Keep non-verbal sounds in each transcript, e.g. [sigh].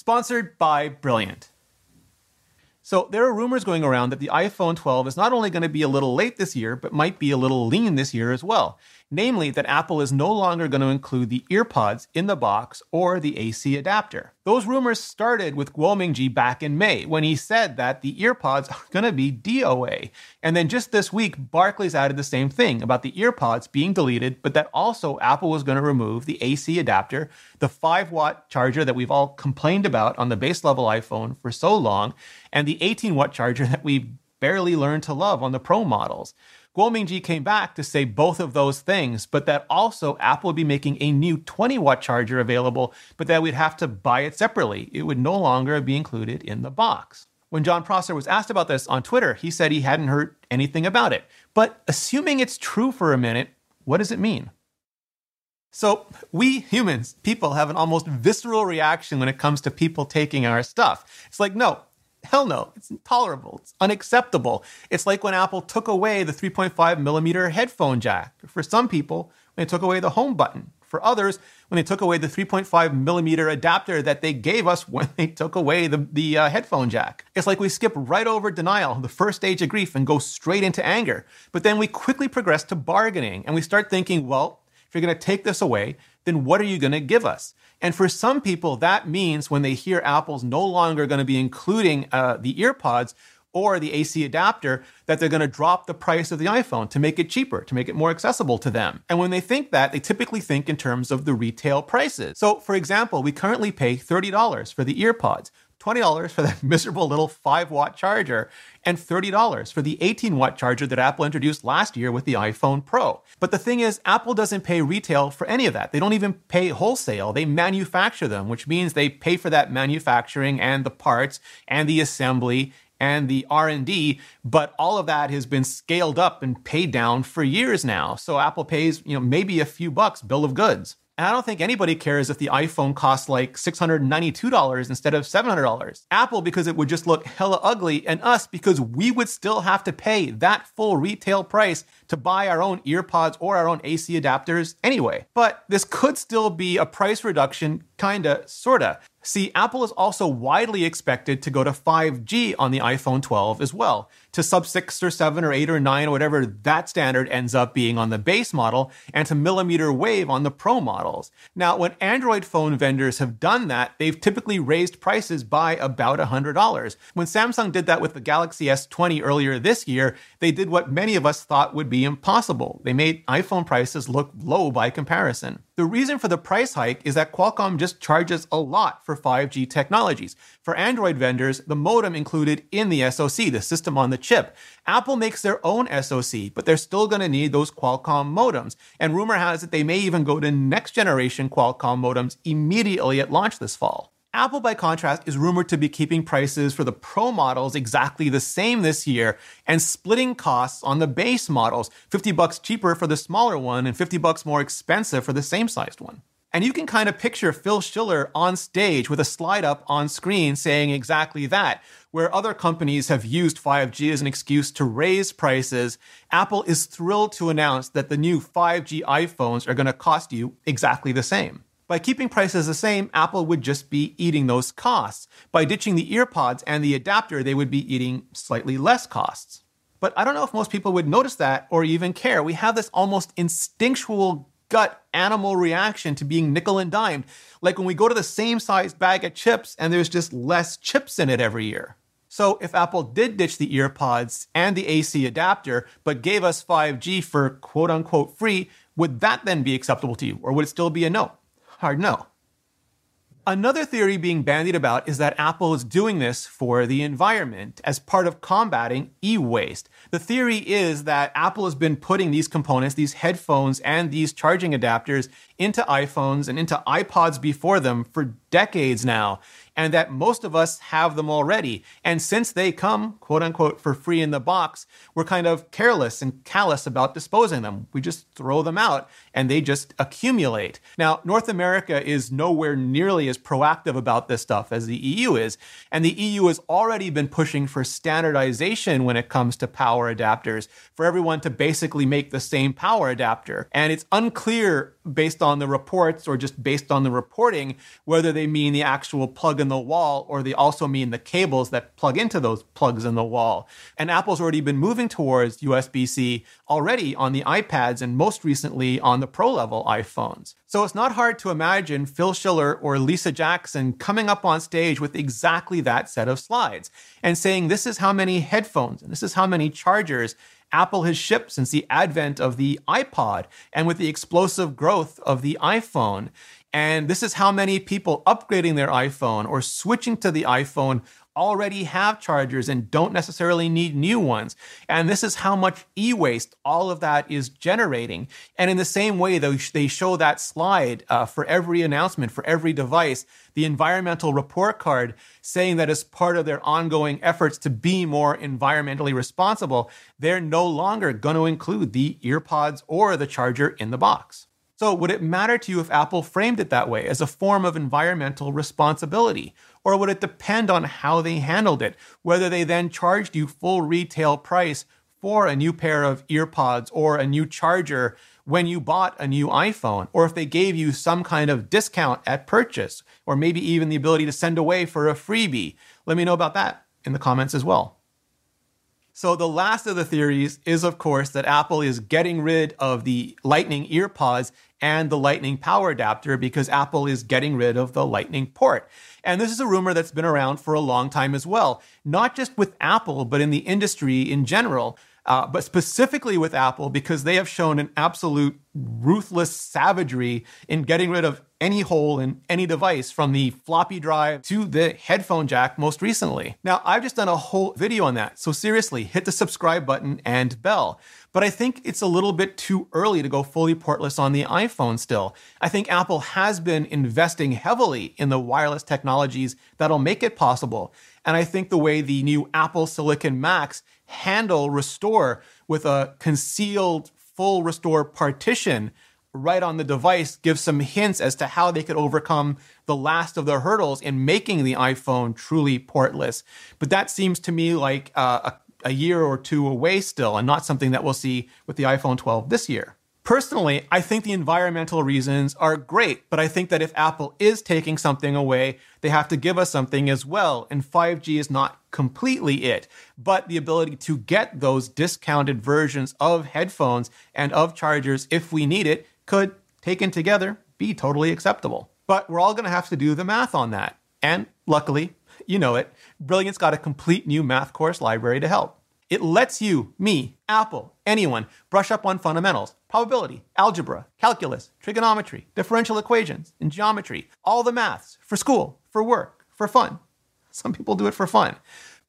Sponsored by Brilliant. So there are rumors going around that the iPhone 12 is not only going to be a little late this year, but might be a little lean this year as well namely that Apple is no longer going to include the earpods in the box or the AC adapter. Those rumors started with Guo Mingji back in May when he said that the earpods are [laughs] going to be DOA. And then just this week, Barclays added the same thing about the earpods being deleted, but that also Apple was going to remove the AC adapter, the 5 watt charger that we've all complained about on the base level iPhone for so long, and the 18 watt charger [laughs] that we've barely learned to love on the Pro models. Guo Mingji came back to say both of those things, but that also Apple would be making a new 20 watt charger available, but that we'd have to buy it separately. It would no longer be included in the box. When Jon Prosser was asked about this on Twitter, he said he hadn't heard anything about it. But assuming it's true for a minute, what does it mean? So, we humans, people, have an almost visceral reaction when it comes to people taking our stuff. It's like, no, Hell no, it's intolerable. It's unacceptable. It's like when Apple took away the 3.5 millimeter headphone jack. For some people, when they took away the home button. For others, when they took away the 3.5 millimeter adapter that they gave us when they took away the, the uh, headphone jack. It's like we skip right over denial, the first stage of grief, and go straight into anger. But then we quickly progress to bargaining and we start thinking, well, if you're going to take this away, then what are you going to give us? And for some people, that means when they hear Apple's no longer going to be including uh, the earpods or the AC adapter, that they're going to drop the price of the iPhone to make it cheaper, to make it more accessible to them. And when they think that, they typically think in terms of the retail prices. So, for example, we currently pay $30 for the earpods. $20 for that [laughs] miserable little 5 watt charger, and $30 for the 18 watt charger that Apple introduced last year with the iPhone Pro. But the thing is, Apple doesn't pay retail for any of that. They don't even pay wholesale. They manufacture them, which means they pay for that manufacturing and the parts and the assembly and the R&D, but all of that has been scaled up and paid down for years now. So Apple pays, you know, maybe a few bucks bill of goods. And I don't think anybody cares if the iPhone costs like $692 instead of $700. Apple, because it would just look hella ugly, and us, because we would still have to pay that full retail price to buy our own earpods or our own AC adapters anyway. But this could still be a price reduction, kinda, sorta. See, Apple is also widely expected to go to 5G on the iPhone 12 as well, to sub 6 or 7 or 8 or 9 or whatever that standard ends up being on the base model, and to millimeter wave on the Pro models. Now, when Android phone vendors have done that, they've typically raised prices by about $100. When Samsung did that with the Galaxy S20 earlier this year, they did what many of us thought would be impossible. They made iPhone prices look low by comparison. The reason for the price hike is that Qualcomm just charges a lot for 5G technologies. For Android vendors, the modem included in the SoC, the system on the chip. Apple makes their own SoC, but they're still going to need those Qualcomm modems. And rumor has it they may even go to next generation Qualcomm modems immediately at launch this fall. Apple, by contrast, is rumored to be keeping prices for the Pro models exactly the same this year and splitting costs on the base models, 50 bucks cheaper for the smaller one and 50 bucks more expensive for the same sized one. And you can kind of picture Phil Schiller on stage with a slide up on screen saying exactly that. Where other companies have used 5G as an excuse to raise prices, Apple is thrilled to announce that the new 5G iPhones are going to cost you exactly the same. By keeping prices the same, Apple would just be eating those costs. By ditching the earpods and the adapter, they would be eating slightly less costs. But I don't know if most people would notice that or even care. We have this almost instinctual gut animal reaction to being nickel and dimed, like when we go to the same size bag of chips and there's just less chips in it every year. So if Apple did ditch the earpods and the AC adapter, but gave us 5G for quote unquote free, would that then be acceptable to you? Or would it still be a no? Hard no. Another theory being bandied about is that Apple is doing this for the environment as part of combating e waste. The theory is that Apple has been putting these components, these headphones, and these charging adapters into iPhones and into iPods before them for decades now and that most of us have them already. And since they come, quote unquote, for free in the box, we're kind of careless and callous about disposing them. We just throw them out and they just accumulate. Now, North America is nowhere nearly as proactive about this stuff as the EU is. And the EU has already been pushing for standardization when it comes to power adapters, for everyone to basically make the same power adapter. And it's unclear based on the reports or just based on the reporting whether they mean the actual plug in the wall or they also mean the cables that plug into those plugs in the wall. And Apple's already been moving towards USB C already on the iPads and most recently on the pro level iPhones. So it's not hard to imagine Phil Schiller or Lisa Jackson coming up on stage with exactly that set of slides and saying, This is how many headphones and this is how many chargers Apple has shipped since the advent of the iPod and with the explosive growth of the iPhone. And this is how many people upgrading their iPhone or switching to the iPhone already have chargers and don't necessarily need new ones. And this is how much e waste all of that is generating. And in the same way, they show that slide uh, for every announcement, for every device, the environmental report card saying that as part of their ongoing efforts to be more environmentally responsible, they're no longer going to include the earpods or the charger in the box. So, would it matter to you if Apple framed it that way as a form of environmental responsibility? Or would it depend on how they handled it, whether they then charged you full retail price for a new pair of earpods or a new charger when you bought a new iPhone, or if they gave you some kind of discount at purchase, or maybe even the ability to send away for a freebie? Let me know about that in the comments as well. So, the last of the theories is, of course, that Apple is getting rid of the Lightning earpods and the Lightning power adapter because Apple is getting rid of the Lightning port. And this is a rumor that's been around for a long time as well, not just with Apple, but in the industry in general. Uh, but specifically with Apple, because they have shown an absolute ruthless savagery in getting rid of any hole in any device from the floppy drive to the headphone jack most recently. Now, I've just done a whole video on that. So seriously, hit the subscribe button and bell. But I think it's a little bit too early to go fully portless on the iPhone still. I think Apple has been investing heavily in the wireless technologies that'll make it possible. And I think the way the new Apple Silicon Macs handle restore with a concealed full restore partition right on the device gives some hints as to how they could overcome the last of the hurdles in making the iPhone truly portless. But that seems to me like uh, a, a year or two away still, and not something that we'll see with the iPhone 12 this year. Personally, I think the environmental reasons are great, but I think that if Apple is taking something away, they have to give us something as well. And 5G is not completely it, but the ability to get those discounted versions of headphones and of chargers if we need it could, taken together, be totally acceptable. But we're all going to have to do the math on that. And luckily, you know it, Brilliant's got a complete new math course library to help. It lets you, me, Apple, anyone, brush up on fundamentals, probability, algebra, calculus, trigonometry, differential equations, and geometry, all the maths for school, for work, for fun. Some people do it for fun.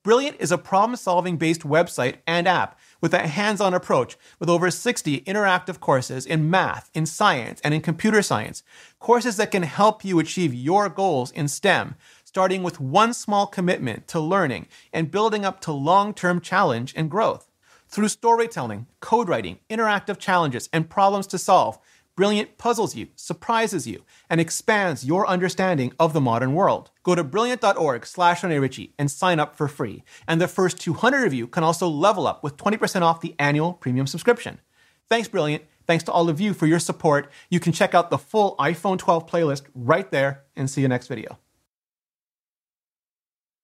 Brilliant is a problem solving based website and app with a hands on approach with over 60 interactive courses in math, in science, and in computer science. Courses that can help you achieve your goals in STEM, starting with one small commitment to learning and building up to long term challenge and growth. Through storytelling, code writing, interactive challenges, and problems to solve, Brilliant puzzles you, surprises you, and expands your understanding of the modern world. Go to brilliant.org slash Ritchie and sign up for free. And the first 200 of you can also level up with 20% off the annual premium subscription. Thanks, Brilliant. Thanks to all of you for your support. You can check out the full iPhone 12 playlist right there and see you next video.